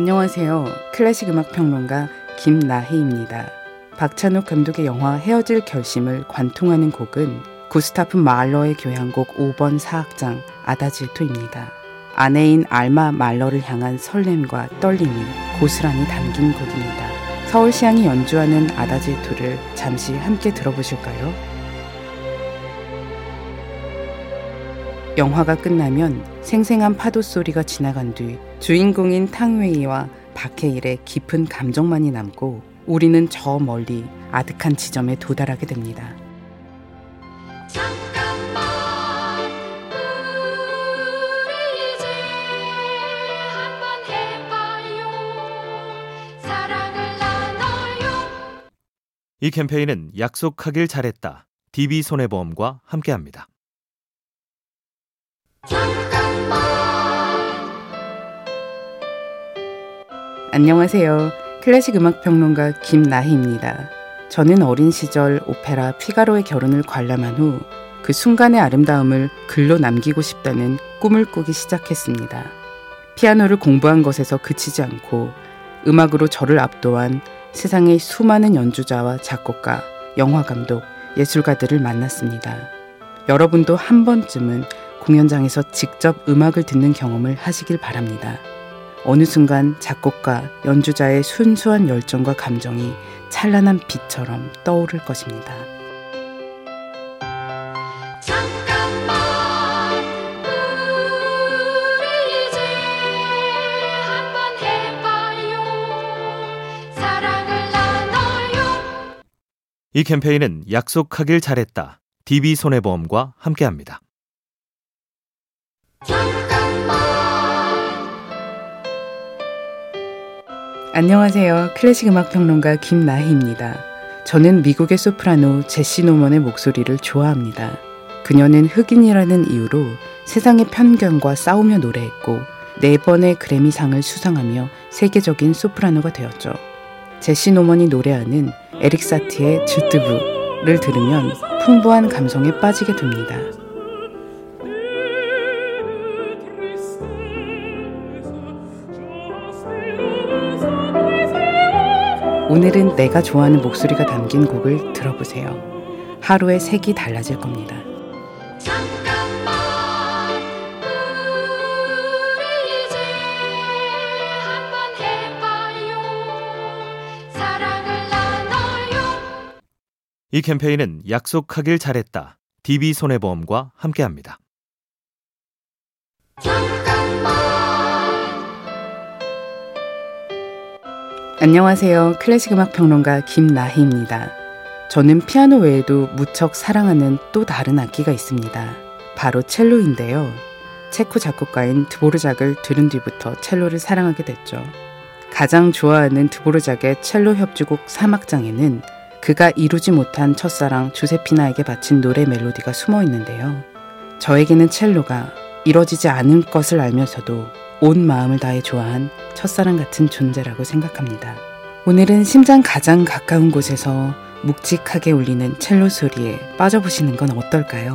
안녕하세요. 클래식 음악 평론가 김나희입니다. 박찬욱 감독의 영화 헤어질 결심을 관통하는 곡은 구스타프 말러의 교향곡 5번 사악장 아다지토입니다. 아내인 알마 말러를 향한 설렘과 떨림이 고스란히 담긴 곡입니다. 서울시향이 연주하는 아다지토를 잠시 함께 들어보실까요? 영화가 끝나면 생생한 파도 소리가 지나간 뒤 주인공인 탕웨이와 박해일의 깊은 감정만이 남고 우리는 저 멀리 아득한 지점에 도달하게 됩니다. 이 캠페인은 약속하길 잘했다. DB손해보험과 함께합니다. 안녕하세요. 클래식 음악 평론가 김나희입니다. 저는 어린 시절 오페라 피가로의 결혼을 관람한 후 그 순간의 아름다움을 글로 남기고 싶다는 꿈을 꾸기 시작했습니다. 피아노를 공부한 것에서 그치지 않고 음악으로 저를 압도한 세상의 수많은 연주자와 작곡가, 영화 감독, 예술가들을 만났습니다. 여러분도 한 번쯤은 공연장에서 직접 음악을 듣는 경험을 하시길 바랍니다. 어느 순간 작곡가, 연주자의 순수한 열정과 감정이 찬란한 빛처럼 떠오를 것입니다. 이 캠페인은 약속하길 잘했다. DB손해보험과 함께합니다. 안녕하세요. 클래식 음악 평론가 김나희입니다. 저는 미국의 소프라노 제시 노먼의 목소리를 좋아합니다. 그녀는 흑인이라는 이유로 세상의 편견과 싸우며 노래했고 네 번의 그래미상을 수상하며 세계적인 소프라노가 되었죠. 제시 노먼이 노래하는 에릭 사티의 주드부를 들으면 풍부한 감성에 빠지게 됩니다. 오늘은 내가 좋아하는 목소리가 담긴 곡을 들어보세요. 하루의 색이 달라질 겁니다. 이 캠페인은 약속하길 잘했다. DB손해보험과 함께합니다. 안녕하세요. 클래식 음악 평론가 김나희입니다. 저는 피아노 외에도 무척 사랑하는 또 다른 악기가 있습니다. 바로 첼로인데요. 체코 작곡가인 드보르작을 들은 뒤부터 첼로를 사랑하게 됐죠. 가장 좋아하는 드보르작의 첼로 협주곡 3악장에는 그가 이루지 못한 첫사랑 조세피나에게 바친 노래 멜로디가 숨어 있는데요. 저에게는 첼로가 이뤄지지 않을 것을 알면서도 온 마음을 다해 좋아한 첫사랑 같은 존재라고 생각합니다. 오늘은 심장 가장 가까운 곳에서 묵직하게 울리는 첼로 소리에 빠져보시는 건 어떨까요?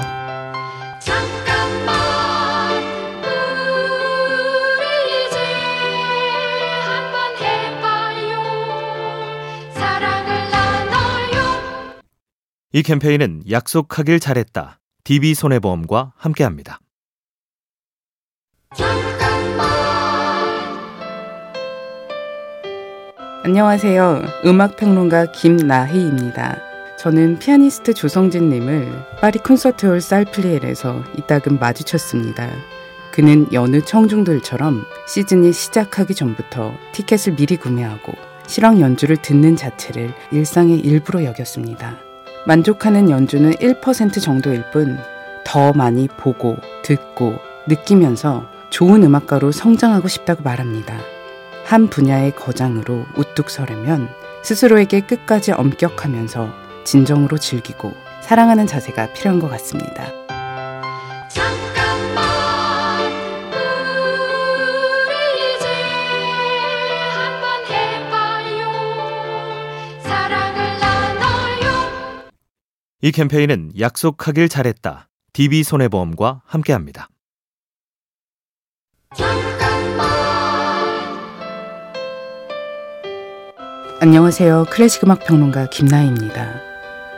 이 캠페인은 약속하길 잘했다. DB손해보험과 함께합니다. 안녕하세요. 음악평론가 김나희입니다. 저는 피아니스트 조성진님을 파리 콘서트홀 살플리엘에서 이따금 마주쳤습니다. 그는 여느 청중들처럼 시즌이 시작하기 전부터 티켓을 미리 구매하고 실황 연주를 듣는 자체를 일상의 일부로 여겼습니다. 만족하는 연주는 1% 정도일 뿐 더 많이 보고 듣고 느끼면서 좋은 음악가로 성장하고 싶다고 말합니다. 한 분야의 거장으로 우뚝 서려면 스스로에게 끝까지 엄격하면서 진정으로 즐기고 사랑하는 자세가 필요한 것 같습니다. 이 캠페인은 약속하길 잘했다. DB손해보험과 함께합니다. 안녕하세요. 클래식 음악 평론가 김나희입니다.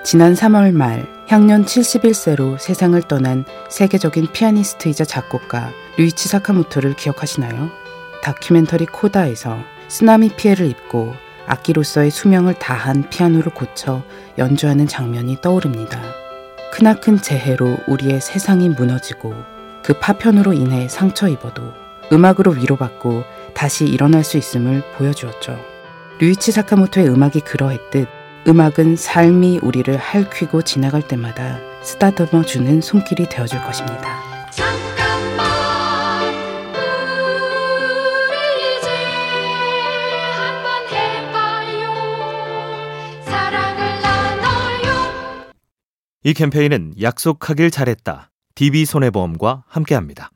지난 3월 말 향년 71세로 세상을 떠난 세계적인 피아니스트이자 작곡가 류이치 사카모토를 기억하시나요? 다큐멘터리 코다에서 쓰나미 피해를 입고 악기로서의 수명을 다한 피아노를 고쳐 연주하는 장면이 떠오릅니다. 크나큰 재해로 우리의 세상이 무너지고 그 파편으로 인해 상처 입어도 음악으로 위로받고 다시 일어날 수 있음을 보여주었죠. 류이치 사카모토의 음악이 그러했듯 음악은 삶이 우리를 핥히고 지나갈 때마다 쓰다듬어 주는 손길이 되어줄 것입니다. 잠깐만 우리 이제 한번 해봐요 사랑을 나눠요 이 캠페인은 약속하길 잘했다. DB손해보험과 함께합니다.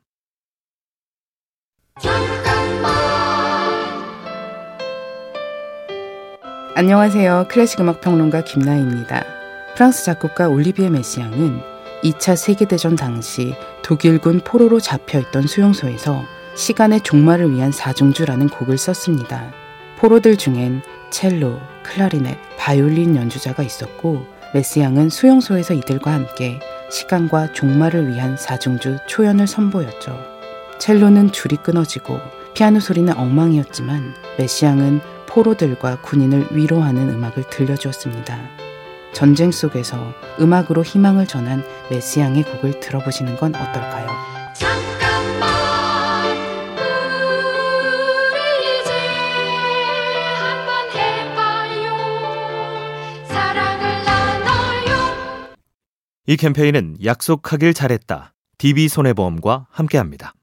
안녕하세요. 클래식 음악 평론가 김나희입니다. 프랑스 작곡가 올리비에 메시앙은 2차 세계대전 당시 독일군 포로로 잡혀있던 수용소에서 시간의 종말을 위한 사중주라는 곡을 썼습니다. 포로들 중엔 첼로, 클라리넷, 바이올린 연주자가 있었고 메시앙은 수용소에서 이들과 함께 시간과 종말을 위한 사중주 초연을 선보였죠. 첼로는 줄이 끊어지고 피아노 소리는 엉망이었지만 메시앙은 포로들과 군인을 위로하는 음악을 들려주었습니다. 전쟁 속에서 음악으로 희망을 전한 메시앙의 곡을 들어보시는 건 어떨까요? 잠깐만 우리 이제 한번 해봐요 사랑을 나눠요 이 캠페인은 약속하길 잘했다. DB손해보험과 함께합니다.